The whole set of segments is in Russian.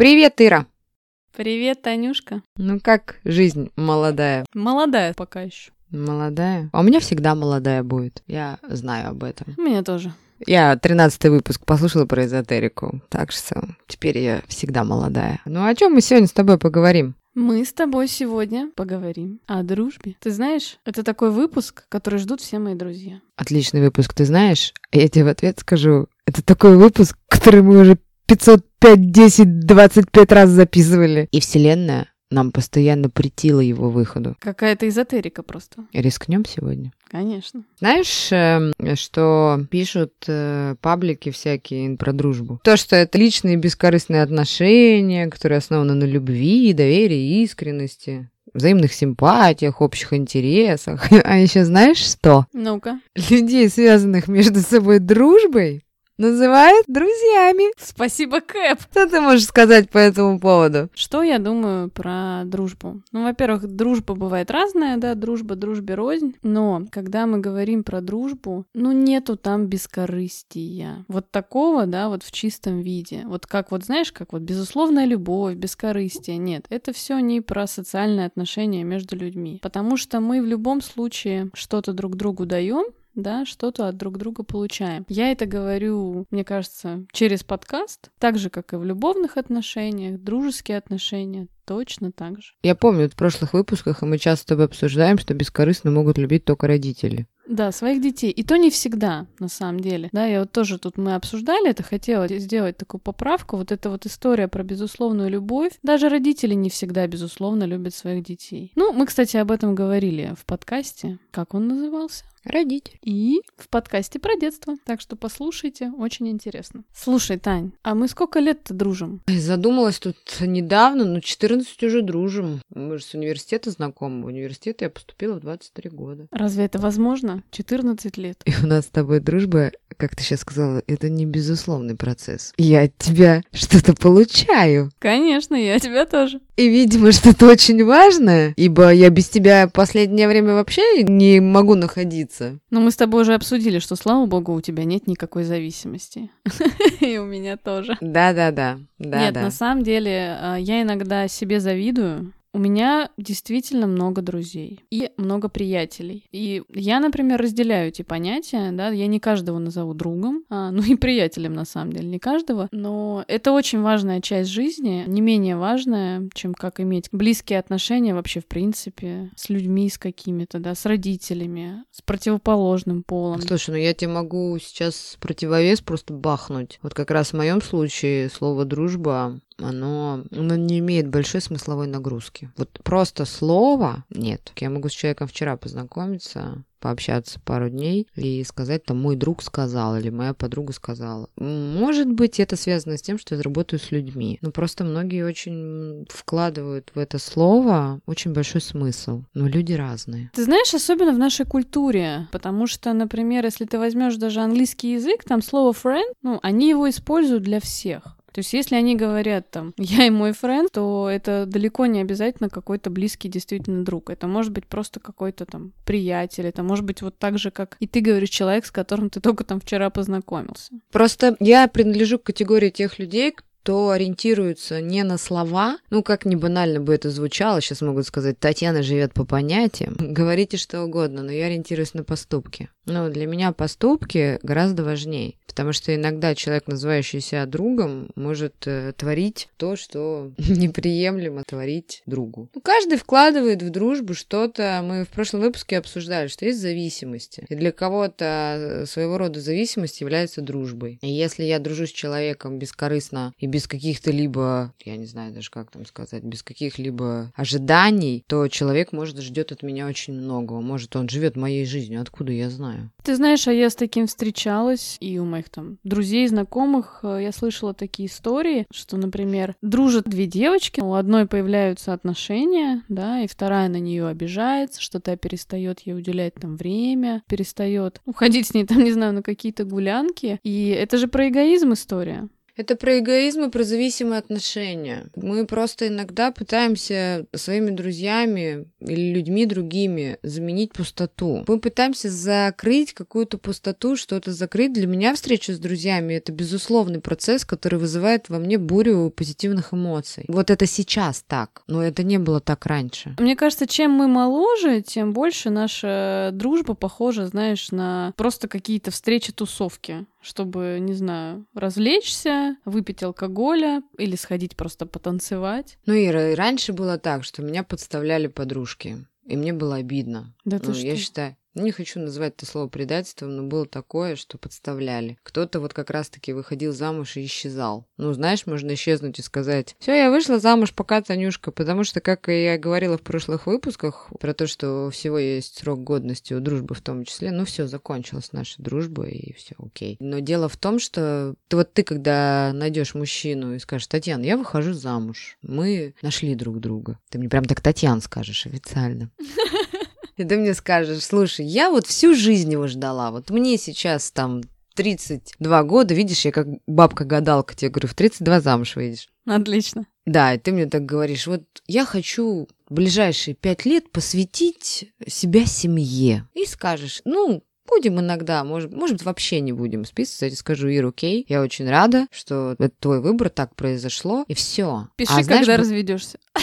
Привет, Ира! Привет, Танюшка. Ну как жизнь молодая? Молодая пока еще. Молодая? А у меня всегда молодая будет. Я знаю об этом. У меня тоже. Я тринадцатый выпуск послушала про эзотерику, так что теперь я всегда молодая. Ну о чем мы сегодня с тобой поговорим? Мы с тобой сегодня поговорим о дружбе. Ты знаешь, это такой выпуск, который ждут все мои друзья. Отличный выпуск, ты знаешь? Я тебе в ответ скажу, это такой выпуск, который мы уже 505, 10, 25 раз записывали. И Вселенная нам постоянно притила его выходу. Какая-то эзотерика просто. Рискнем сегодня? Конечно. Знаешь, э, что пишут э, паблики всякие про дружбу? То, что это личные бескорыстные отношения, которые основаны на любви, доверии, искренности взаимных симпатиях, общих интересах. А еще знаешь что? Ну-ка. Людей, связанных между собой дружбой, называют друзьями. Спасибо, Кэп. Что ты можешь сказать по этому поводу? Что я думаю про дружбу? Ну, во-первых, дружба бывает разная, да, дружба дружбе рознь, но когда мы говорим про дружбу, ну, нету там бескорыстия. Вот такого, да, вот в чистом виде. Вот как вот, знаешь, как вот безусловная любовь, бескорыстие. Нет, это все не про социальные отношения между людьми. Потому что мы в любом случае что-то друг другу даем, да, что-то от друг друга получаем. Я это говорю, мне кажется, через подкаст, так же, как и в любовных отношениях, дружеские отношения, точно так же. Я помню, в прошлых выпусках, и мы часто с тобой обсуждаем, что бескорыстно могут любить только родители. Да, своих детей. И то не всегда, на самом деле. Да, я вот тоже тут мы обсуждали это, хотела сделать такую поправку. Вот эта вот история про безусловную любовь. Даже родители не всегда, безусловно, любят своих детей. Ну, мы, кстати, об этом говорили в подкасте. Как он назывался? Родитель. И в подкасте про детство. Так что послушайте, очень интересно. Слушай, Тань, а мы сколько лет-то дружим? Задумалась тут недавно, ну 14 уже дружим. Мы же с университета знакомы. В университет я поступила в 23 года. Разве это возможно? 14 лет. И у нас с тобой дружба, как ты сейчас сказала, это не безусловный процесс. Я от тебя что-то получаю. Конечно, я от тебя тоже. И, видимо, что-то очень важное, ибо я без тебя последнее время вообще не могу находиться. Но мы с тобой уже обсудили, что, слава богу, у тебя нет никакой зависимости. И у меня тоже. Да-да-да. Нет, на самом деле, а, я иногда себе завидую, у меня действительно много друзей и много приятелей. И я, например, разделяю эти понятия, да, я не каждого назову другом, а, ну и приятелем на самом деле, не каждого, но это очень важная часть жизни, не менее важная, чем как иметь близкие отношения вообще в принципе с людьми, с какими-то, да, с родителями, с противоположным полом. Слушай, ну я тебе могу сейчас противовес просто бахнуть. Вот как раз в моем случае слово дружба оно, оно не имеет большой смысловой нагрузки. Вот просто слово нет. Я могу с человеком вчера познакомиться, пообщаться пару дней и сказать, там, мой друг сказал или моя подруга сказала. Может быть, это связано с тем, что я работаю с людьми. Но просто многие очень вкладывают в это слово очень большой смысл. Но люди разные. Ты знаешь, особенно в нашей культуре, потому что, например, если ты возьмешь даже английский язык, там слово friend, ну, они его используют для всех. То есть, если они говорят там «я и мой френд», то это далеко не обязательно какой-то близкий действительно друг. Это может быть просто какой-то там приятель, это может быть вот так же, как и ты говоришь, человек, с которым ты только там вчера познакомился. Просто я принадлежу к категории тех людей, кто ориентируется не на слова, ну, как не банально бы это звучало, сейчас могут сказать, Татьяна живет по понятиям, говорите что угодно, но я ориентируюсь на поступки. Ну, для меня поступки гораздо важнее. Потому что иногда человек, называющий себя другом, может э, творить то, что неприемлемо творить другу. Ну, каждый вкладывает в дружбу что-то. Мы в прошлом выпуске обсуждали, что есть зависимости. И для кого-то э, своего рода зависимость является дружбой. И если я дружу с человеком бескорыстно и без каких-то либо, я не знаю даже как там сказать, без каких-либо ожиданий, то человек, может, ждет от меня очень многого. Может, он живет моей жизнью. Откуда я знаю? Ты знаешь, а я с таким встречалась, и у моих там друзей, знакомых, э, я слышала такие истории, что, например, дружат две девочки, у одной появляются отношения, да, и вторая на нее обижается, что та перестает ей уделять там время, перестает уходить с ней там, не знаю, на какие-то гулянки. И это же про эгоизм история. Это про эгоизм и про зависимые отношения. Мы просто иногда пытаемся своими друзьями или людьми другими заменить пустоту. Мы пытаемся закрыть какую-то пустоту, что-то закрыть. Для меня встреча с друзьями — это безусловный процесс, который вызывает во мне бурю позитивных эмоций. Вот это сейчас так, но это не было так раньше. Мне кажется, чем мы моложе, тем больше наша дружба похожа, знаешь, на просто какие-то встречи-тусовки чтобы, не знаю, развлечься, выпить алкоголя или сходить просто потанцевать. Ну, Ира, и раньше было так, что меня подставляли подружки, и мне было обидно. Да ну, ты я что? считаю, не хочу называть это слово предательством, но было такое, что подставляли. Кто-то вот как раз-таки выходил замуж и исчезал. Ну, знаешь, можно исчезнуть и сказать, все, я вышла замуж, пока, Танюшка, потому что, как я говорила в прошлых выпусках, про то, что всего есть срок годности у дружбы в том числе, ну, все, закончилась наша дружба, и все, окей. Но дело в том, что ты вот ты, когда найдешь мужчину и скажешь, Татьяна, я выхожу замуж, мы нашли друг друга. Ты мне прям так Татьяна скажешь официально. И ты мне скажешь, слушай, я вот всю жизнь его ждала. Вот мне сейчас там 32 года, видишь, я как бабка-гадалка тебе говорю, в 32 замуж выйдешь. Отлично. Да, и ты мне так говоришь, вот я хочу ближайшие пять лет посвятить себя семье. И скажешь, ну, Будем иногда, может, может вообще не будем списывать. Скажу, Ир, окей, я очень рада, что это твой выбор, так произошло, и все. Пиши, а, знаешь, когда разведешься.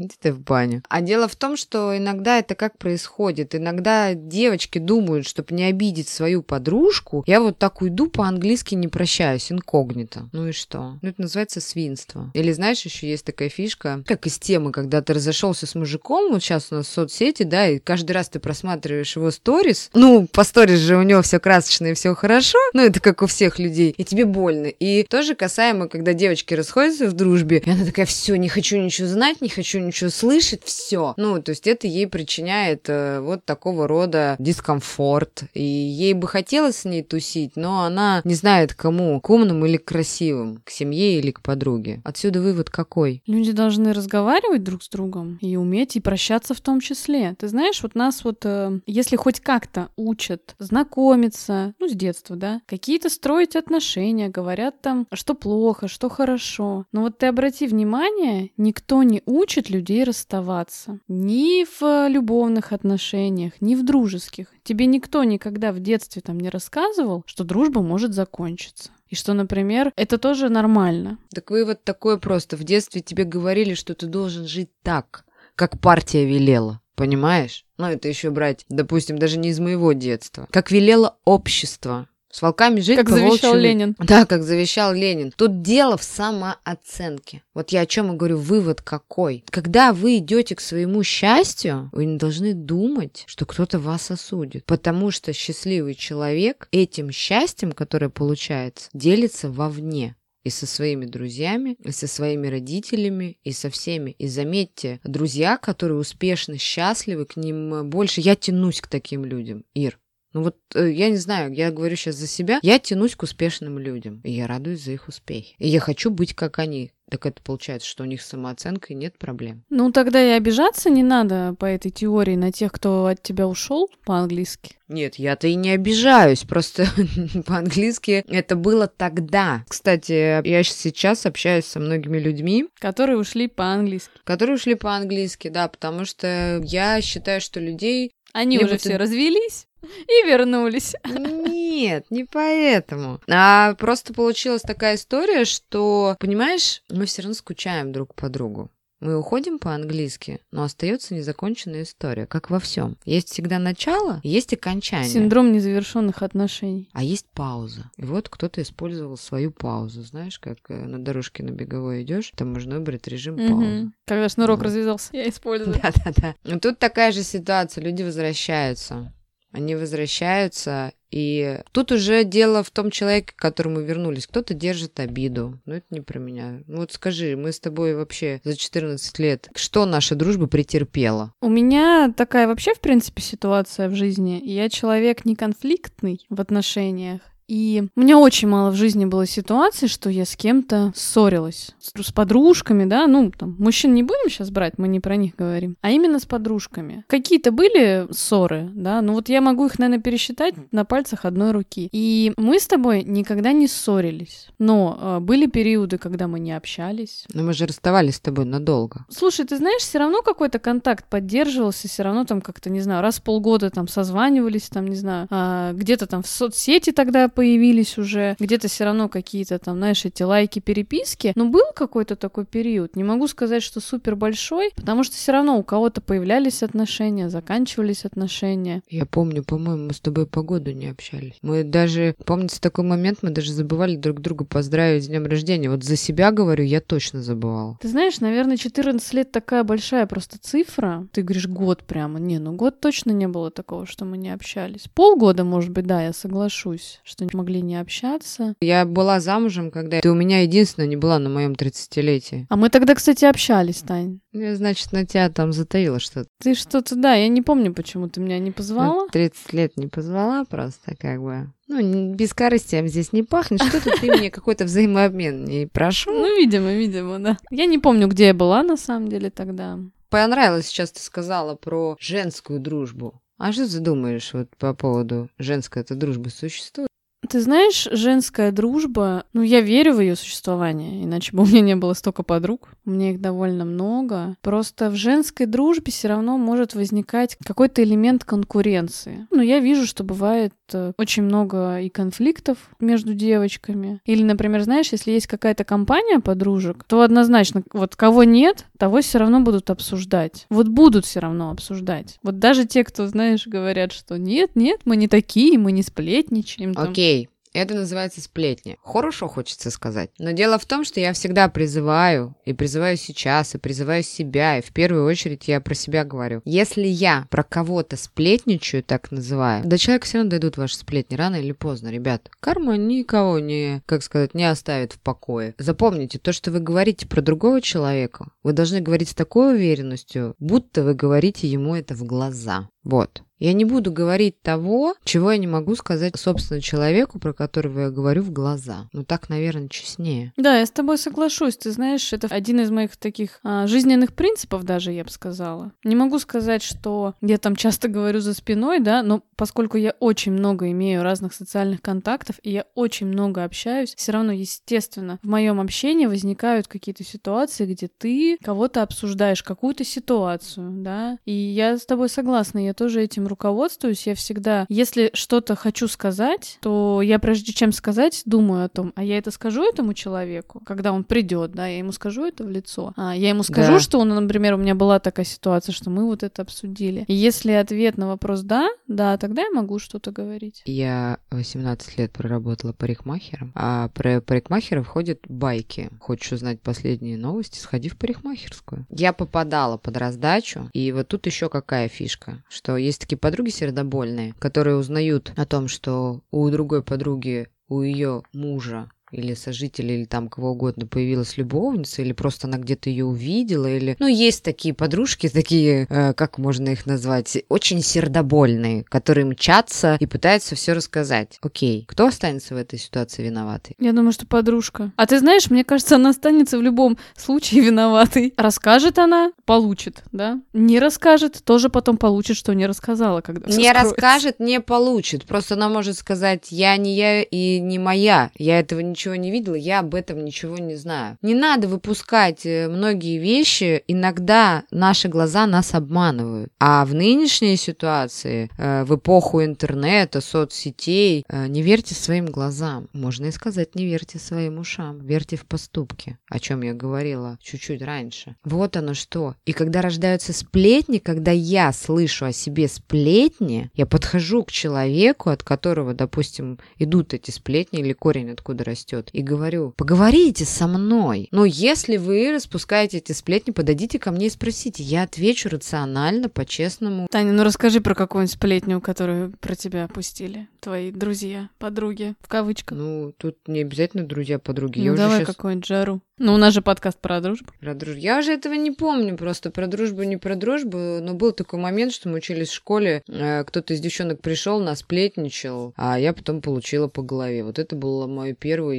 Иди ты в баню. А дело в том, что иногда это как происходит. Иногда девочки думают, чтобы не обидеть свою подружку, я вот так уйду, по-английски не прощаюсь, инкогнито. Ну и что? Ну это называется свинство. Или знаешь, еще есть такая фишка, как из темы, когда ты разошелся с мужиком, вот сейчас у нас соцсети, да, и каждый раз ты просматриваешь его сторис. Ну, по сторис же у него все красочно и все хорошо, ну это как у всех людей, и тебе больно. И тоже касаемо, когда девочки расходятся в дружбе, и она такая, все, не хочу ничего знать, не хочу ничего слышать, все. Ну, то есть это ей причиняет э, вот такого рода дискомфорт. И ей бы хотелось с ней тусить, но она не знает, кому, к умным или к красивым, к семье или к подруге. Отсюда вывод какой? Люди должны разговаривать друг с другом и уметь и прощаться в том числе. Ты знаешь, вот нас вот, э, если хоть как-то учат знакомиться, ну, с детства, да, какие-то строить отношения, говорят там, что плохо, что хорошо. Но вот ты обрати внимание, никто не учит людей расставаться. Ни в э, любовных отношениях, ни в дружеских. Тебе никто никогда в детстве там не рассказывал, что дружба может закончиться. И что, например, это тоже нормально. Так вывод такой просто. В детстве тебе говорили, что ты должен жить так, как партия велела. Понимаешь? Ну, это еще брать, допустим, даже не из моего детства. Как велело общество. С волками жить Как завещал Ленин. Да, как завещал Ленин. Тут дело в самооценке. Вот я о чем и говорю, вывод какой. Когда вы идете к своему счастью, вы не должны думать, что кто-то вас осудит. Потому что счастливый человек этим счастьем, которое получается, делится вовне. И со своими друзьями, и со своими родителями, и со всеми. И заметьте, друзья, которые успешны, счастливы, к ним больше. Я тянусь к таким людям, Ир. Ну вот, э, я не знаю, я говорю сейчас за себя. Я тянусь к успешным людям, и я радуюсь за их успехи. И я хочу быть как они. Так это получается, что у них самооценкой нет проблем. Ну, тогда и обижаться не надо по этой теории на тех, кто от тебя ушел по-английски. Нет, я-то и не обижаюсь, просто по-английски это было тогда. Кстати, я сейчас общаюсь со многими людьми, Которые ушли по-английски. которые ушли по-английски, да, потому что я считаю, что людей... Они Не уже будто- все развелись и вернулись. Нет, не поэтому. А просто получилась такая история, что, понимаешь, мы все равно скучаем друг по другу. Мы уходим по-английски, но остается незаконченная история, как во всем. Есть всегда начало, есть окончание. Синдром незавершенных отношений. А есть пауза. И вот кто-то использовал свою паузу. Знаешь, как э, на дорожке на беговой идешь, там можно выбрать режим паузы. Мгм. Когда шнурок Да. развязался, я использую. Да-да-да. Ну, Тут такая же ситуация. Люди возвращаются. Они возвращаются, и тут уже дело в том человеке, к которому вернулись. Кто-то держит обиду. Но это не про меня. Ну вот скажи, мы с тобой вообще за 14 лет, что наша дружба претерпела? У меня такая вообще, в принципе, ситуация в жизни. Я человек не конфликтный в отношениях. И у меня очень мало в жизни было ситуаций, что я с кем-то ссорилась. С, с подружками, да, ну, там, мужчин не будем сейчас брать, мы не про них говорим, а именно с подружками. Какие-то были ссоры, да, ну вот я могу их, наверное, пересчитать на пальцах одной руки. И мы с тобой никогда не ссорились. Но э, были периоды, когда мы не общались. Но мы же расставались с тобой надолго. Слушай, ты знаешь, все равно какой-то контакт поддерживался, все равно там как-то, не знаю, раз в полгода там созванивались, там, не знаю, а, где-то там в соцсети тогда появились уже, где-то все равно какие-то там, знаешь, эти лайки, переписки. Но был какой-то такой период. Не могу сказать, что супер большой, потому что все равно у кого-то появлялись отношения, заканчивались отношения. Я помню, по-моему, мы с тобой по году не общались. Мы даже, помните такой момент, мы даже забывали друг друга поздравить с днем рождения. Вот за себя говорю, я точно забывала. Ты знаешь, наверное, 14 лет такая большая просто цифра. Ты говоришь год прямо. Не, ну год точно не было такого, что мы не общались. Полгода, может быть, да, я соглашусь, что не могли не общаться. Я была замужем, когда ты у меня единственная не была на моем 30-летии. А мы тогда, кстати, общались, Тань. Я, значит, на тебя там затаила что-то. Ты что-то, да, я не помню, почему ты меня не позвала. 30 лет не позвала просто, как бы. Ну, бескорыстием здесь не пахнет. Что-то ты мне какой-то взаимообмен не прошу. Ну, видимо, видимо, да. Я не помню, где я была на самом деле тогда. Понравилось сейчас ты сказала про женскую дружбу. А что ты думаешь вот по поводу женской этой дружбы существует? Ты знаешь, женская дружба, ну, я верю в ее существование, иначе бы у меня не было столько подруг. У меня их довольно много. Просто в женской дружбе все равно может возникать какой-то элемент конкуренции. Ну, я вижу, что бывает очень много и конфликтов между девочками. Или, например, знаешь, если есть какая-то компания подружек, то однозначно, вот кого нет, того все равно будут обсуждать. Вот будут все равно обсуждать. Вот даже те, кто, знаешь, говорят, что нет, нет, мы не такие, мы не сплетничаем. Окей, это называется сплетни. Хорошо хочется сказать. Но дело в том, что я всегда призываю, и призываю сейчас, и призываю себя, и в первую очередь я про себя говорю. Если я про кого-то сплетничаю, так называю, до человека все равно дойдут ваши сплетни, рано или поздно, ребят. Карма никого не, как сказать, не оставит в покое. Запомните, то, что вы говорите про другого человека, вы должны говорить с такой уверенностью, будто вы говорите ему это в глаза. Вот. Я не буду говорить того, чего я не могу сказать, собственно, человеку, про которого я говорю в глаза. Ну, так, наверное, честнее. Да, я с тобой соглашусь. Ты знаешь, это один из моих таких а, жизненных принципов даже, я бы сказала. Не могу сказать, что я там часто говорю за спиной, да, но поскольку я очень много имею разных социальных контактов, и я очень много общаюсь, все равно, естественно, в моем общении возникают какие-то ситуации, где ты кого-то обсуждаешь, какую-то ситуацию, да, и я с тобой согласна, я тоже этим руководствуюсь. Я всегда, если что-то хочу сказать, то я прежде чем сказать, думаю о том, а я это скажу этому человеку, когда он придет, да, я ему скажу это в лицо. А я ему скажу, да. что он, например, у меня была такая ситуация, что мы вот это обсудили. И если ответ на вопрос да, да, тогда я могу что-то говорить. Я 18 лет проработала парикмахером, а про парикмахеров ходят байки. Хочешь узнать последние новости, сходи в парикмахерскую. Я попадала под раздачу, и вот тут еще какая фишка, что есть такие подруги сердобольные, которые узнают о том, что у другой подруги, у ее мужа или сожителя, или там кого угодно появилась любовница, или просто она где-то ее увидела, или... Ну, есть такие подружки, такие, э, как можно их назвать, очень сердобольные, которые мчатся и пытаются все рассказать. Окей, кто останется в этой ситуации виноватый? Я думаю, что подружка. А ты знаешь, мне кажется, она останется в любом случае виноватой. Расскажет она, получит, да? Не расскажет, тоже потом получит, что не рассказала, когда Не скроется. расскажет, не получит. Просто она может сказать, я не я и не моя, я этого не ничего не видела, я об этом ничего не знаю. Не надо выпускать э, многие вещи, иногда наши глаза нас обманывают. А в нынешней ситуации, э, в эпоху интернета, соцсетей, э, не верьте своим глазам. Можно и сказать, не верьте своим ушам, верьте в поступки, о чем я говорила чуть-чуть раньше. Вот оно что. И когда рождаются сплетни, когда я слышу о себе сплетни, я подхожу к человеку, от которого, допустим, идут эти сплетни или корень откуда растет, растет. И говорю, поговорите со мной. Но если вы распускаете эти сплетни, подойдите ко мне и спросите. Я отвечу рационально, по-честному. Таня, ну расскажи про какую-нибудь сплетню, которую про тебя опустили. Твои друзья, подруги, в кавычках. Ну, тут не обязательно друзья, подруги. Ну, Я давай уже щас... какой-нибудь жару. Ну, у нас же подкаст про дружбу. Про дружбу. Я уже этого не помню, просто про дружбу, не про дружбу. Но был такой момент, что мы учились в школе, э, кто-то из девчонок пришел, нас сплетничал, а я потом получила по голове. Вот это был мой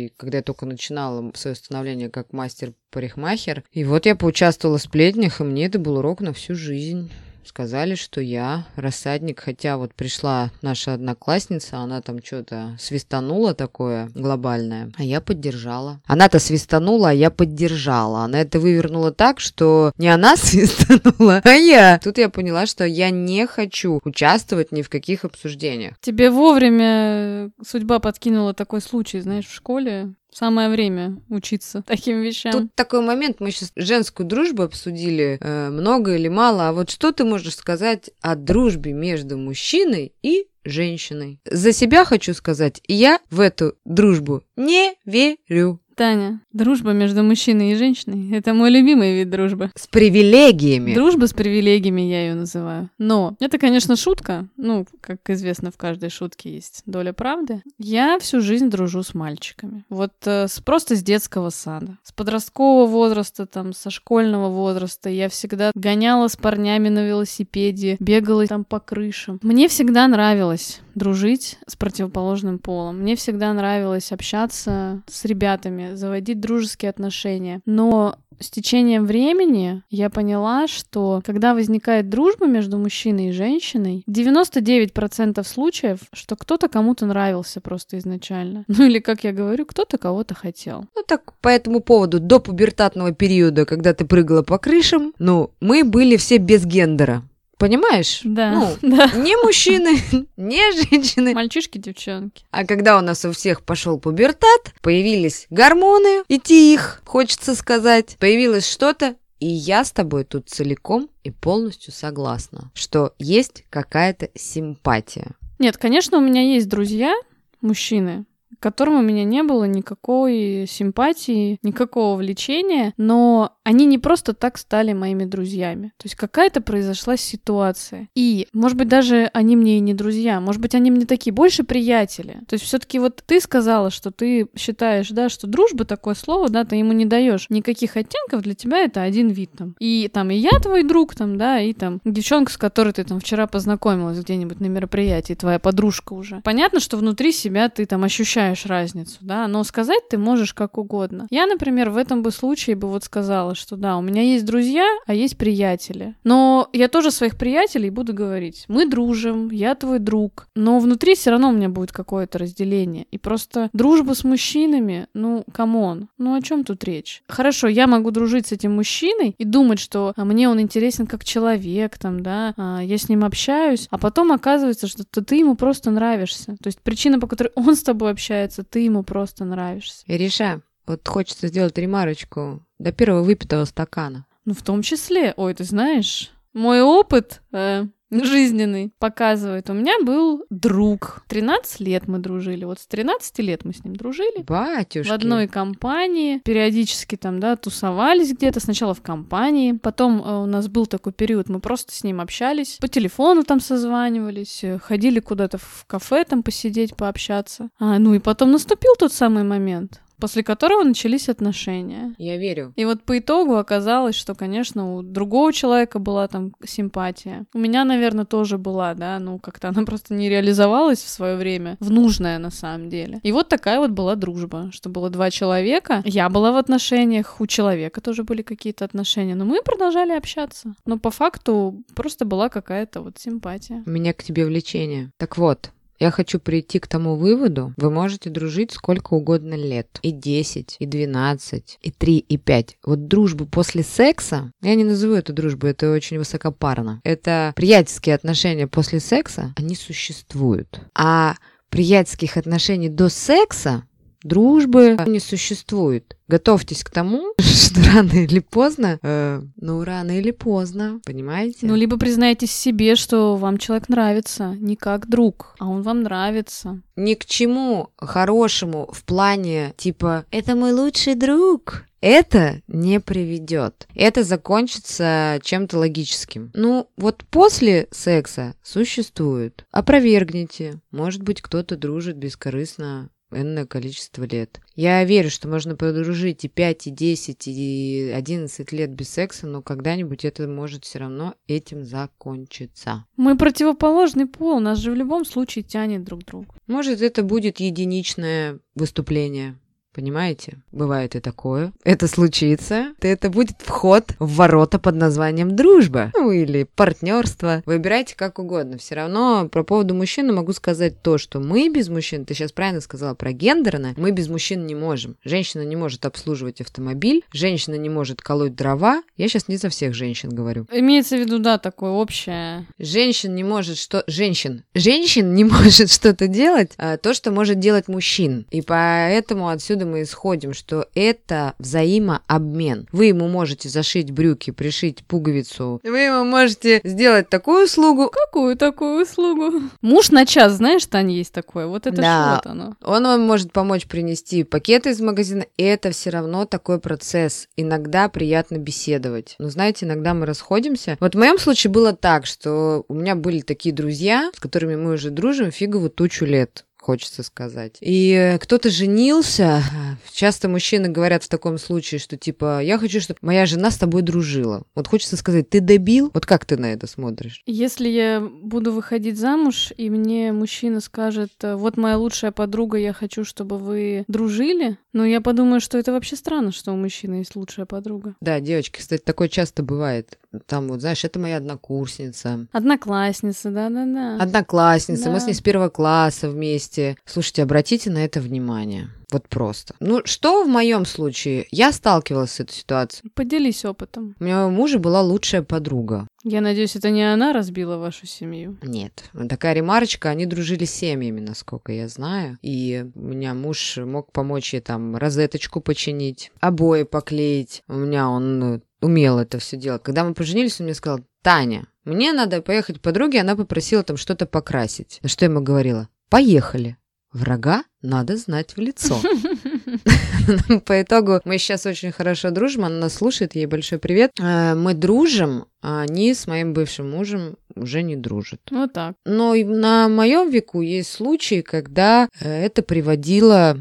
когда я только начинала свое становление как мастер-парикмахер. И вот я поучаствовала в сплетнях, и мне это был урок на всю жизнь. Сказали, что я рассадник, хотя вот пришла наша одноклассница, она там что-то свистанула такое глобальное, а я поддержала. Она-то свистанула, а я поддержала. Она это вывернула так, что не она свистанула, а я. Тут я поняла, что я не хочу участвовать ни в каких обсуждениях. Тебе вовремя судьба подкинула такой случай, знаешь, в школе. Самое время учиться таким вещам. Тут такой момент, мы сейчас женскую дружбу обсудили, э, много или мало, а вот что ты можешь сказать о дружбе между мужчиной и женщиной? За себя хочу сказать, я в эту дружбу не верю. Таня, дружба между мужчиной и женщиной — это мой любимый вид дружбы. С привилегиями. Дружба с привилегиями я ее называю. Но это, конечно, шутка. Ну, как известно, в каждой шутке есть доля правды. Я всю жизнь дружу с мальчиками. Вот э, с, просто с детского сада. С подросткового возраста, там, со школьного возраста. Я всегда гоняла с парнями на велосипеде, бегала там по крышам. Мне всегда нравилось дружить с противоположным полом. Мне всегда нравилось общаться с ребятами, заводить дружеские отношения. Но с течением времени я поняла, что когда возникает дружба между мужчиной и женщиной, 99% случаев, что кто-то кому-то нравился просто изначально. Ну или, как я говорю, кто-то кого-то хотел. Ну так, по этому поводу, до пубертатного периода, когда ты прыгала по крышам, ну, мы были все без гендера. Понимаешь? Да. Ну, да. не мужчины, не женщины. Мальчишки, девчонки. А когда у нас у всех пошел пубертат, появились гормоны, идти их, хочется сказать, появилось что-то, и я с тобой тут целиком и полностью согласна, что есть какая-то симпатия. Нет, конечно, у меня есть друзья, мужчины, к которым у меня не было никакой симпатии, никакого влечения, но они не просто так стали моими друзьями. То есть какая-то произошла ситуация. И, может быть, даже они мне и не друзья, может быть, они мне такие больше приятели. То есть все-таки вот ты сказала, что ты считаешь, да, что дружба такое слово, да, ты ему не даешь никаких оттенков, для тебя это один вид там. И там и я твой друг там, да, и там девчонка, с которой ты там вчера познакомилась где-нибудь на мероприятии, твоя подружка уже. Понятно, что внутри себя ты там ощущаешь разницу, да, но сказать ты можешь как угодно. Я, например, в этом бы случае бы вот сказала, что да, у меня есть друзья, а есть приятели. Но я тоже своих приятелей буду говорить, мы дружим, я твой друг, но внутри все равно у меня будет какое-то разделение. И просто дружба с мужчинами, ну, come on, ну о чем тут речь? Хорошо, я могу дружить с этим мужчиной и думать, что а, мне он интересен как человек, там, да, а, я с ним общаюсь, а потом оказывается, что ты ему просто нравишься. То есть причина, по которой он с тобой общается, ты ему просто нравишься. Ириша, вот хочется сделать ремарочку до первого выпитого стакана. Ну, в том числе, ой, ты знаешь, мой опыт э, жизненный показывает. У меня был друг. 13 лет мы дружили. Вот с 13 лет мы с ним дружили. Батюшки. В одной компании. Периодически там, да, тусовались где-то. Сначала в компании. Потом э, у нас был такой период, мы просто с ним общались. По телефону там созванивались. э, Ходили куда-то в кафе там посидеть, пообщаться. А, ну и потом наступил тот самый момент после которого начались отношения. Я верю. И вот по итогу оказалось, что, конечно, у другого человека была там симпатия. У меня, наверное, тоже была, да, ну как-то она просто не реализовалась в свое время, в нужное на самом деле. И вот такая вот была дружба, что было два человека. Я была в отношениях, у человека тоже были какие-то отношения, но мы продолжали общаться. Но по факту просто была какая-то вот симпатия. У меня к тебе влечение. Так вот, я хочу прийти к тому выводу, вы можете дружить сколько угодно лет. И 10, и 12, и 3, и 5. Вот дружбу после секса, я не назову это дружбой, это очень высокопарно. Это приятельские отношения после секса, они существуют. А приятельских отношений до секса дружбы не существует. Готовьтесь к тому, что рано или поздно, э, ну, рано или поздно, понимаете? Ну, либо признайтесь себе, что вам человек нравится, не как друг, а он вам нравится. Ни к чему хорошему в плане, типа, это мой лучший друг, это не приведет. Это закончится чем-то логическим. Ну, вот после секса существует. Опровергните. Может быть, кто-то дружит бескорыстно энное количество лет. Я верю, что можно подружить и 5, и 10, и 11 лет без секса, но когда-нибудь это может все равно этим закончиться. Мы противоположный пол, нас же в любом случае тянет друг к другу. Может, это будет единичное выступление. Понимаете? Бывает и такое. Это случится. Это будет вход в ворота под названием дружба. Ну, или партнерство. Выбирайте как угодно. Все равно про поводу мужчины могу сказать то, что мы без мужчин, ты сейчас правильно сказала про гендерное, мы без мужчин не можем. Женщина не может обслуживать автомобиль, женщина не может колоть дрова. Я сейчас не за всех женщин говорю. Имеется в виду, да, такое общее. Женщин не может что... Женщин. Женщин не может что-то делать, а то, что может делать мужчин. И поэтому отсюда мы исходим, что это взаимообмен. Вы ему можете зашить брюки, пришить пуговицу. Вы ему можете сделать такую услугу. Какую такую услугу? Муж на час, знаешь, Тань, есть такое. Вот это Да. что оно. Он вам может помочь принести пакеты из магазина. И это все равно такой процесс. Иногда приятно беседовать. Но знаете, иногда мы расходимся. Вот в моем случае было так, что у меня были такие друзья, с которыми мы уже дружим фигову тучу лет хочется сказать. И кто-то женился. Часто мужчины говорят в таком случае, что типа, я хочу, чтобы моя жена с тобой дружила. Вот хочется сказать, ты добил? Вот как ты на это смотришь? Если я буду выходить замуж, и мне мужчина скажет, «Э, вот моя лучшая подруга, я хочу, чтобы вы дружили, ну, я подумаю, что это вообще странно, что у мужчины есть лучшая подруга. Да, девочки, кстати, такое часто бывает. Там вот, знаешь, это моя однокурсница, Одноклассница, да-да-да. Одноклассница, мы с Да. ней с первого класса вместе. Слушайте, обратите на это внимание. Вот просто. Ну, что в моем случае? Я сталкивалась с этой ситуацией. Поделись опытом. У меня у мужа была лучшая подруга. Я надеюсь, это не она разбила вашу семью. Нет. Такая ремарочка, они дружили с семьями, насколько я знаю. И у меня муж мог помочь ей там розеточку починить, обои поклеить. У меня он э, умел это все делать. Когда мы поженились, он мне сказал, Таня, мне надо поехать к подруге, она попросила там что-то покрасить. На что я ему говорила? Поехали. Врага надо знать в лицо. По итогу мы сейчас очень хорошо дружим, она нас слушает, ей большой привет. Э, Мы дружим, а они с моим бывшим мужем уже не дружат. Вот так. Но на моем веку есть случаи, когда э, это приводило...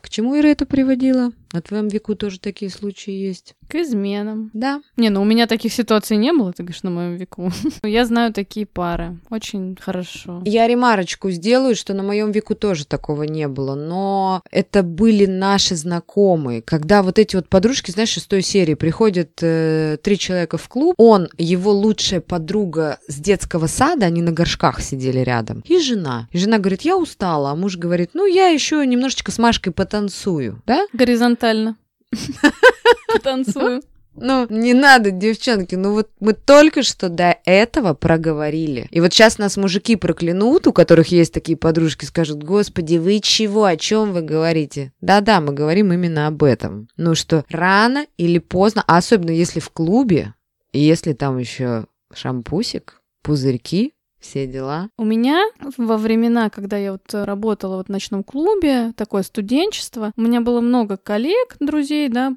К чему, Ира, это приводило? На твоем веку тоже такие случаи есть? К изменам. Да. Не, ну у меня таких ситуаций не было, ты говоришь, на моем веку. Я знаю такие пары. Очень хорошо. Я ремарочку сделаю, что на моем веку тоже такого не было, но это были наши знакомые. Когда вот эти вот подружки, знаешь, из той серии приходят э, три человека в клуб, он, его лучшая подруга с детского сада, они на горшках сидели рядом, и жена. И жена говорит, я устала, а муж говорит, ну я еще немножечко с Машкой потанцую, да? Горизонтально. Потанцую. Ну, не надо, девчонки, ну вот мы только что до этого проговорили. И вот сейчас нас мужики проклянут, у которых есть такие подружки, скажут, господи, вы чего, о чем вы говорите? Да-да, мы говорим именно об этом. Ну что, рано или поздно, особенно если в клубе, и если там еще шампусик, пузырьки, все дела. У меня во времена, когда я вот работала вот в ночном клубе, такое студенчество, у меня было много коллег, друзей, да,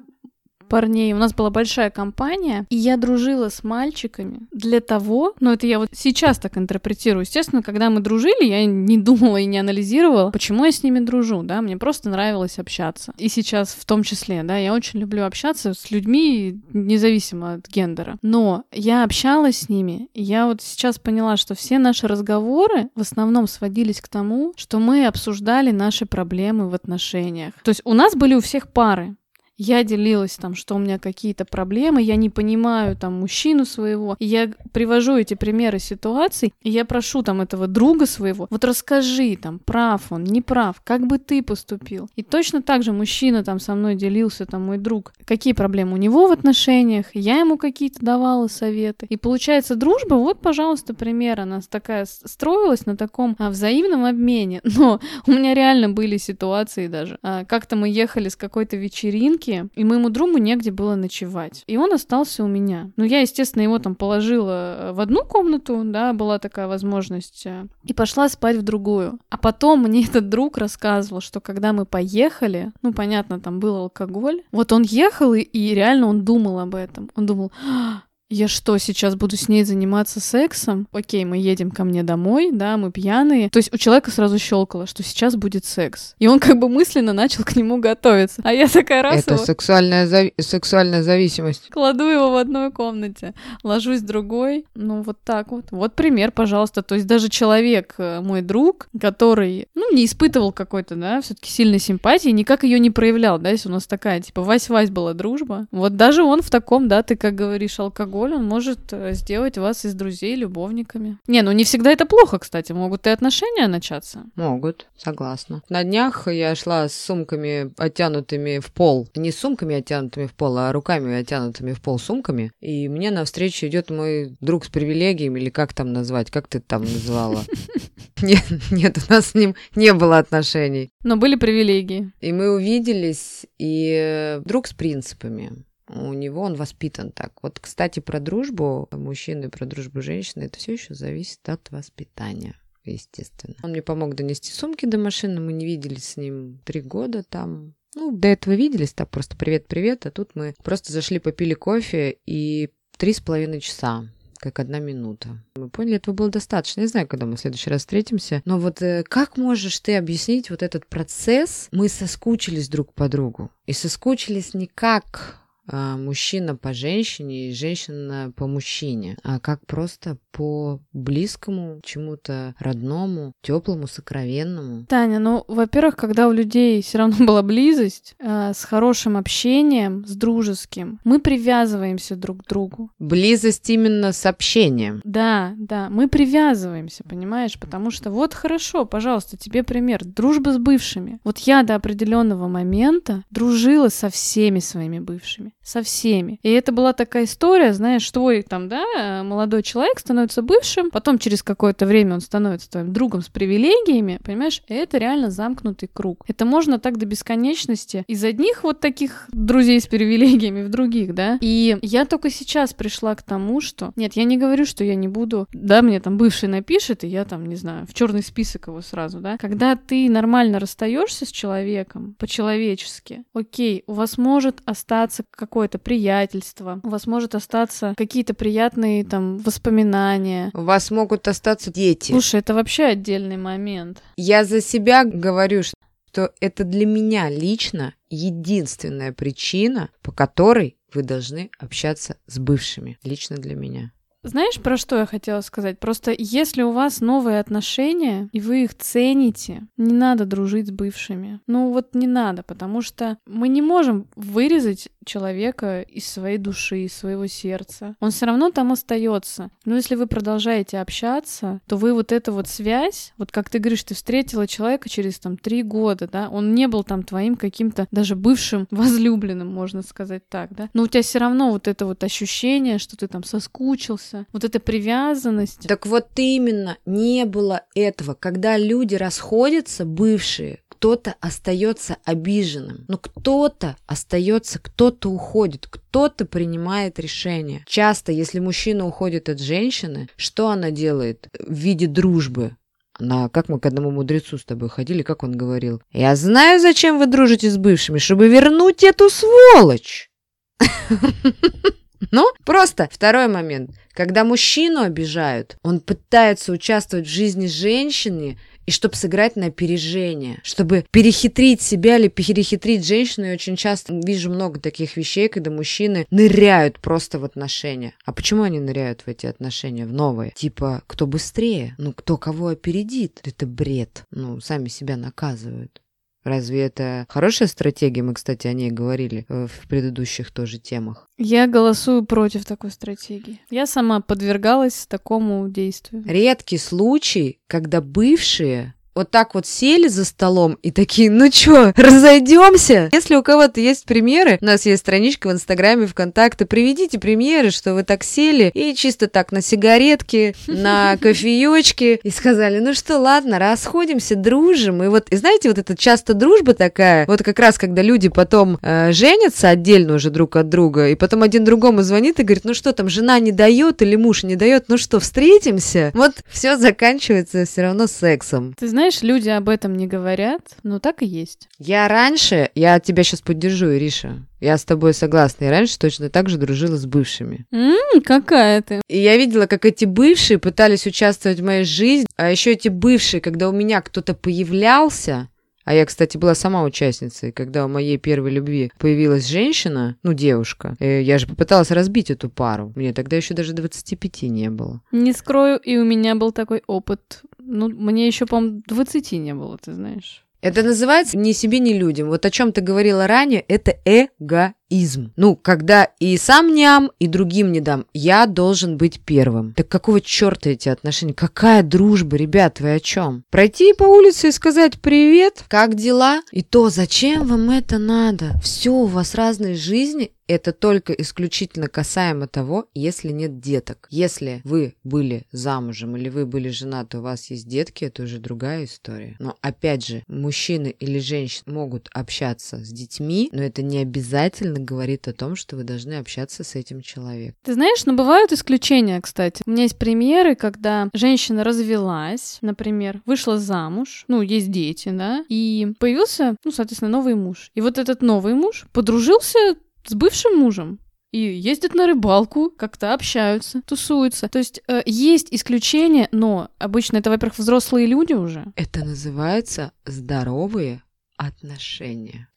парней. У нас была большая компания, и я дружила с мальчиками для того, но это я вот сейчас так интерпретирую. Естественно, когда мы дружили, я не думала и не анализировала, почему я с ними дружу, да, мне просто нравилось общаться. И сейчас в том числе, да, я очень люблю общаться с людьми, независимо от гендера. Но я общалась с ними, и я вот сейчас поняла, что все наши разговоры в основном сводились к тому, что мы обсуждали наши проблемы в отношениях. То есть у нас были у всех пары, я делилась там, что у меня какие-то проблемы, я не понимаю там мужчину своего, я привожу эти примеры ситуаций, и я прошу там этого друга своего, вот расскажи там, прав он, не прав, как бы ты поступил. И точно так же мужчина там со мной делился, там мой друг, какие проблемы у него в отношениях, я ему какие-то давала советы. И получается дружба, вот, пожалуйста, пример, она такая строилась на таком а, взаимном обмене, но у меня реально были ситуации даже. А, как-то мы ехали с какой-то вечеринки, и моему другу негде было ночевать. И он остался у меня. Ну, я, естественно, его там положила э, в одну комнату, да, была такая возможность, э, и пошла спать в другую. А потом мне этот друг рассказывал, что когда мы поехали, ну, понятно, там был алкоголь, вот он ехал, и, и реально он думал об этом. Он думал, «А, я что, сейчас буду с ней заниматься сексом? Окей, мы едем ко мне домой, да, мы пьяные. То есть у человека сразу щелкало, что сейчас будет секс. И он как бы мысленно начал к нему готовиться. А я такая раз Это его... сексуальная, зави... сексуальная зависимость. Кладу его в одной комнате, ложусь в другой. Ну, вот так вот. Вот пример, пожалуйста. То есть даже человек, э, мой друг, который, ну, не испытывал какой-то, да, все таки сильной симпатии, никак ее не проявлял, да, если у нас такая, типа, Вась-Вась была дружба. Вот даже он в таком, да, ты, как говоришь, алкоголь алкоголь, он может э, сделать вас из друзей любовниками. Не, ну не всегда это плохо, кстати. Могут и отношения начаться. Могут, согласна. На днях я шла с сумками, оттянутыми в пол. Не сумками, оттянутыми в пол, а руками, оттянутыми в пол сумками. И мне навстречу идет мой друг с привилегиями, или как там назвать, как ты там называла? Нет, нет, у нас с ним не было отношений. Но были привилегии. И мы увиделись, и э, друг с принципами у него он воспитан так. Вот, кстати, про дружбу мужчины, про дружбу женщины, это все еще зависит от воспитания естественно. Он мне помог донести сумки до машины, мы не виделись с ним три года там. Ну, до этого виделись, так просто привет-привет, а тут мы просто зашли, попили кофе и три с половиной часа как одна минута. Мы поняли, этого было достаточно. Не знаю, когда мы в следующий раз встретимся. Но вот э, как можешь ты объяснить вот этот процесс? Мы соскучились друг по другу. И соскучились не как мужчина по женщине и женщина по мужчине, а как просто по близкому, чему-то родному, теплому, сокровенному. Таня, ну, во-первых, когда у людей все равно была близость, э, с хорошим общением, с дружеским, мы привязываемся друг к другу. Близость именно с общением. Да, да, мы привязываемся, понимаешь, потому что вот хорошо, пожалуйста, тебе пример, дружба с бывшими. Вот я до определенного момента дружила со всеми своими бывшими со всеми. И это была такая история, знаешь, твой там, да, молодой человек становится бывшим, потом через какое-то время он становится твоим другом с привилегиями, понимаешь? Это реально замкнутый круг. Это можно так до бесконечности из одних вот таких друзей с привилегиями в других, да? И я только сейчас пришла к тому, что... Нет, я не говорю, что я не буду... Да, мне там бывший напишет, и я там, не знаю, в черный список его сразу, да? Когда ты нормально расстаешься с человеком, по-человечески, окей, у вас может остаться какое-то приятельство, у вас может остаться какие-то приятные там воспоминания. У вас могут остаться дети. Слушай, это вообще отдельный момент. Я за себя говорю, что это для меня лично единственная причина, по которой вы должны общаться с бывшими. Лично для меня. Знаешь, про что я хотела сказать? Просто если у вас новые отношения, и вы их цените, не надо дружить с бывшими. Ну вот не надо, потому что мы не можем вырезать человека из своей души, из своего сердца. Он все равно там остается. Но если вы продолжаете общаться, то вы вот эту вот связь, вот как ты говоришь, ты встретила человека через там три года, да, он не был там твоим каким-то даже бывшим возлюбленным, можно сказать так, да, но у тебя все равно вот это вот ощущение, что ты там соскучился. Вот эта привязанность. Так вот именно не было этого. Когда люди расходятся, бывшие, кто-то остается обиженным, но кто-то остается, кто-то уходит, кто-то принимает решение. Часто, если мужчина уходит от женщины, что она делает в виде дружбы? Она, как мы к одному мудрецу с тобой ходили, как он говорил, «Я знаю, зачем вы дружите с бывшими, чтобы вернуть эту сволочь!» Ну, просто второй момент. Когда мужчину обижают, он пытается участвовать в жизни женщины, чтобы сыграть на опережение, чтобы перехитрить себя или перехитрить женщину. Я очень часто вижу много таких вещей, когда мужчины ныряют просто в отношения. А почему они ныряют в эти отношения, в новые? Типа, кто быстрее? Ну, кто кого опередит? Это бред. Ну, сами себя наказывают. Разве это хорошая стратегия? Мы, кстати, о ней говорили э, в предыдущих тоже темах. Я голосую против такой стратегии. Я сама подвергалась такому действию. Редкий случай, когда бывшие вот так вот сели за столом и такие, ну чё, разойдемся? Если у кого-то есть примеры, у нас есть страничка в Инстаграме, ВКонтакте, приведите примеры, что вы так сели и чисто так на сигаретки, на кофеечки и сказали, ну что, ладно, расходимся, дружим. И вот, и знаете, вот это часто дружба такая, вот как раз, когда люди потом э, женятся отдельно уже друг от друга, и потом один другому звонит и говорит, ну что там, жена не дает или муж не дает, ну что, встретимся? Вот все заканчивается все равно сексом. Ты знаешь, знаешь, люди об этом не говорят, но так и есть. Я раньше, я тебя сейчас поддержу, Ириша. Я с тобой согласна. Я раньше точно так же дружила с бывшими. Ммм, какая ты. И я видела, как эти бывшие пытались участвовать в моей жизни. А еще эти бывшие, когда у меня кто-то появлялся, а я, кстати, была сама участницей, когда у моей первой любви появилась женщина, ну, девушка. Э, я же попыталась разбить эту пару. Мне тогда еще даже 25 не было. Не скрою, и у меня был такой опыт. Ну, мне еще, по-моему, 20 не было, ты знаешь. Это называется «ни себе, ни людям». Вот о чем ты говорила ранее, это эго изм. Ну, когда и сам ням, и другим не дам. Я должен быть первым. Так какого черта эти отношения? Какая дружба, ребят, вы о чем? Пройти по улице и сказать «Привет, как дела?» И то, зачем вам это надо? Все, у вас разные жизни, это только исключительно касаемо того, если нет деток. Если вы были замужем или вы были женаты, у вас есть детки, это уже другая история. Но опять же, мужчины или женщины могут общаться с детьми, но это не обязательно говорит о том, что вы должны общаться с этим человеком. Ты знаешь, но бывают исключения, кстати. У меня есть примеры, когда женщина развелась, например, вышла замуж, ну, есть дети, да, и появился, ну, соответственно, новый муж. И вот этот новый муж подружился с бывшим мужем и ездят на рыбалку, как-то общаются, тусуются. То есть э, есть исключения, но обычно это, во-первых, взрослые люди уже. Это называется здоровые отношения.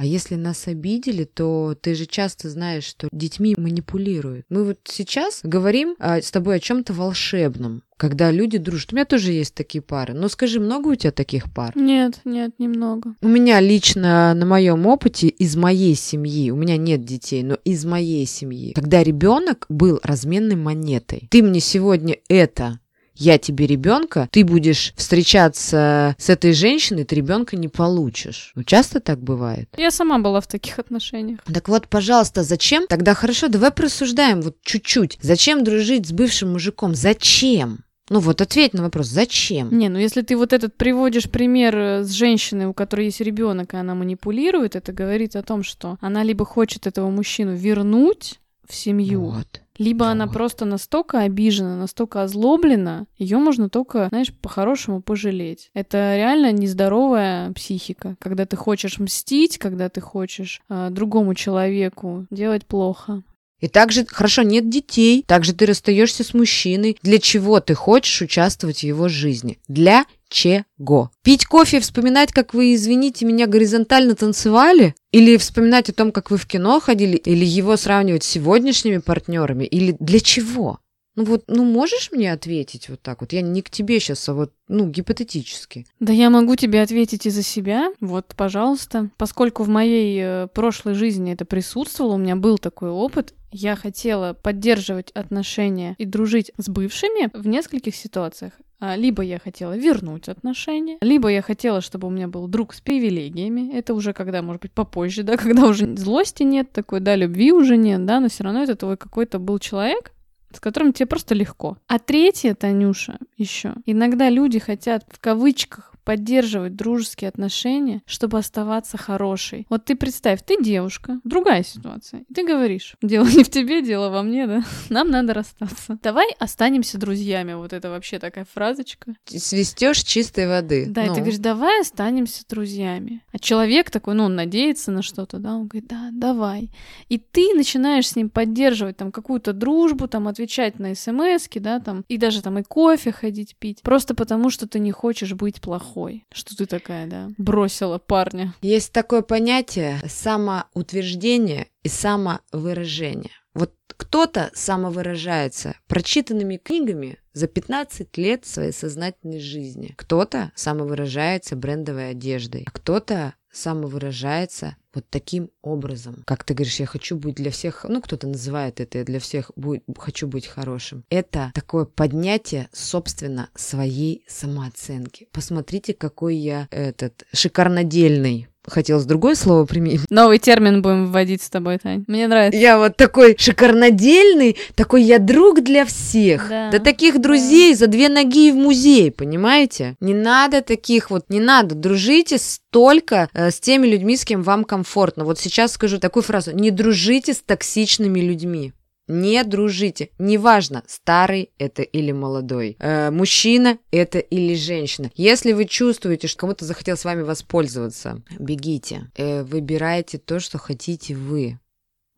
А если нас обидели, то ты же часто знаешь, что детьми манипулируют. Мы вот сейчас говорим а, с тобой о чем-то волшебном, когда люди дружат. У меня тоже есть такие пары. Но скажи, много у тебя таких пар? Нет, нет, немного. У меня лично на моем опыте из моей семьи, у меня нет детей, но из моей семьи, когда ребенок был разменной монетой. Ты мне сегодня это я тебе ребенка, ты будешь встречаться с этой женщиной, ты ребенка не получишь. Ну, часто так бывает. Я сама была в таких отношениях. Так вот, пожалуйста, зачем? Тогда хорошо, давай просуждаем вот чуть-чуть. Зачем дружить с бывшим мужиком? Зачем? Ну вот ответь на вопрос, зачем? Не, ну если ты вот этот приводишь пример э, с женщиной, у которой есть ребенок, и она манипулирует, это говорит о том, что она либо хочет этого мужчину вернуть в семью, вот. Либо вот. она просто настолько обижена, настолько озлоблена, ее можно только, знаешь, по-хорошему пожалеть. Это реально нездоровая психика, когда ты хочешь мстить, когда ты хочешь э, другому человеку делать плохо. И также, хорошо, нет детей, также ты расстаешься с мужчиной. Для чего ты хочешь участвовать в его жизни? Для чего? Пить кофе и вспоминать, как вы, извините меня, горизонтально танцевали? Или вспоминать о том, как вы в кино ходили? Или его сравнивать с сегодняшними партнерами? Или для чего? Ну вот, ну можешь мне ответить вот так вот? Я не к тебе сейчас, а вот, ну, гипотетически. Да я могу тебе ответить и за себя. Вот, пожалуйста. Поскольку в моей э, прошлой жизни это присутствовало, у меня был такой опыт, я хотела поддерживать отношения и дружить с бывшими в нескольких ситуациях. А, либо я хотела вернуть отношения, либо я хотела, чтобы у меня был друг с привилегиями. Это уже когда, может быть, попозже, да, когда уже злости нет такой, да, любви уже нет, да, но все равно это твой какой-то был человек, с которым тебе просто легко. А третье, Танюша, еще. Иногда люди хотят в кавычках поддерживать дружеские отношения, чтобы оставаться хорошей. Вот ты представь, ты девушка, другая ситуация. И ты говоришь, дело не в тебе, дело во мне, да? Нам надо расстаться. Давай останемся друзьями. Вот это вообще такая фразочка. Свистешь чистой воды. Да, ну. и ты ну. говоришь, давай останемся друзьями. А человек такой, ну, он надеется на что-то, да, он говорит, да, давай. И ты начинаешь с ним поддерживать там какую-то дружбу, там отвечать на смс да, там, и даже там и кофе ходить пить, просто потому что ты не хочешь быть плохой плохой, что ты такая, да, бросила парня. Есть такое понятие самоутверждение и самовыражение. Вот Кто-то самовыражается прочитанными книгами за 15 лет своей сознательной жизни. Кто-то самовыражается брендовой одеждой, кто-то самовыражается вот таким образом. Как ты говоришь, я хочу быть для всех, ну, кто-то называет это, я для всех будь, хочу быть хорошим. Это такое поднятие, собственно, своей самооценки. Посмотрите, какой я этот шикарнодельный хотелось другое слово применить. Новый термин будем вводить с тобой, Тань. Мне нравится. Я вот такой шикарнодельный, такой я друг для всех. Да, да таких друзей да. за две ноги в музей, понимаете? Не надо таких вот, не надо. Дружите только э, с теми людьми, с кем вам комфортно. Вот сейчас скажу такую фразу. Не дружите с токсичными людьми. Не дружите. Неважно, старый это или молодой. Э, мужчина это или женщина. Если вы чувствуете, что кому-то захотел с вами воспользоваться, бегите. Э, выбирайте то, что хотите вы.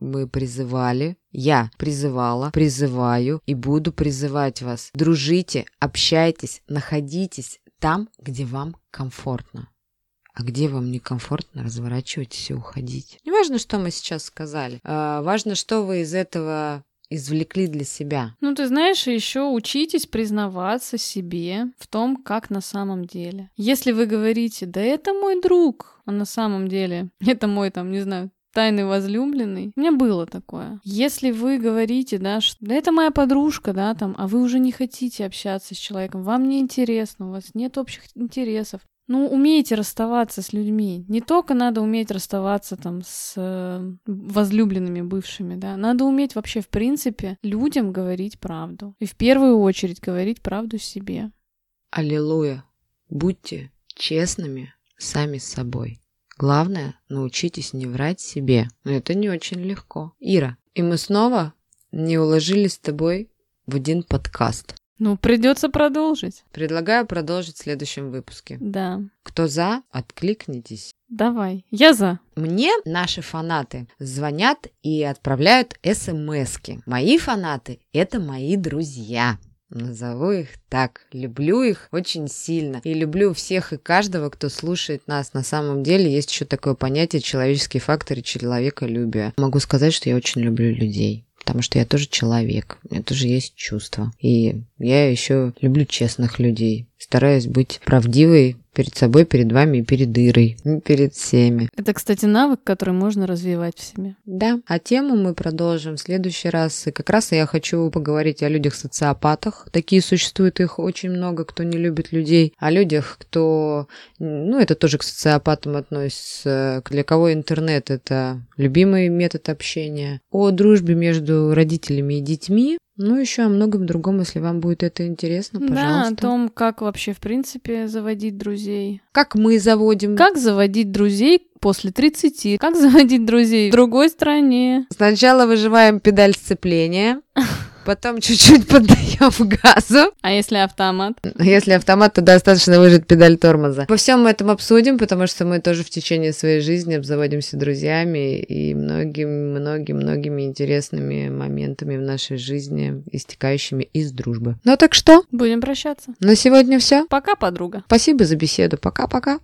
Мы призывали, я призывала, призываю и буду призывать вас. Дружите, общайтесь, находитесь там, где вам комфортно. А где вам некомфортно, разворачивайтесь и уходите. Не важно, что мы сейчас сказали. А, важно, что вы из этого извлекли для себя. Ну, ты знаешь, еще учитесь признаваться себе в том, как на самом деле. Если вы говорите, да это мой друг, а на самом деле это мой, там, не знаю, тайный возлюбленный. У меня было такое. Если вы говорите, да, что да это моя подружка, да, там, а вы уже не хотите общаться с человеком, вам не интересно, у вас нет общих интересов, ну, умейте расставаться с людьми. Не только надо уметь расставаться там с э, возлюбленными бывшими, да. Надо уметь вообще, в принципе, людям говорить правду. И в первую очередь говорить правду себе. Аллилуйя. Будьте честными сами с собой. Главное, научитесь не врать себе. Но это не очень легко. Ира, и мы снова не уложились с тобой в один подкаст. Ну, придется продолжить. Предлагаю продолжить в следующем выпуске. Да. Кто за, откликнитесь. Давай, я за. Мне наши фанаты звонят и отправляют смски. Мои фанаты – это мои друзья. Назову их так. Люблю их очень сильно. И люблю всех и каждого, кто слушает нас. На самом деле есть еще такое понятие человеческий фактор и человеколюбие. Могу сказать, что я очень люблю людей потому что я тоже человек, у меня тоже есть чувства. И я еще люблю честных людей, стараюсь быть правдивой перед собой, перед вами и перед Ирой, и перед всеми. Это, кстати, навык, который можно развивать в себе. Да, а тему мы продолжим в следующий раз. И как раз я хочу поговорить о людях-социопатах. Такие существуют, их очень много, кто не любит людей. О людях, кто... Ну, это тоже к социопатам относится. Для кого интернет — это любимый метод общения. О дружбе между родителями и детьми. Ну, еще о многом другом, если вам будет это интересно, пожалуйста. Да, о том, как вообще, в принципе, заводить друзей. Как мы заводим. Как заводить друзей после 30. Как заводить друзей в другой стране. Сначала выживаем педаль сцепления. потом чуть-чуть поддаем газу. А если автомат? Если автомат, то достаточно выжать педаль тормоза. По всем мы этом обсудим, потому что мы тоже в течение своей жизни обзаводимся друзьями и многими-многими-многими интересными моментами в нашей жизни, истекающими из дружбы. Ну так что? Будем прощаться. На сегодня все. Пока, подруга. Спасибо за беседу. Пока-пока.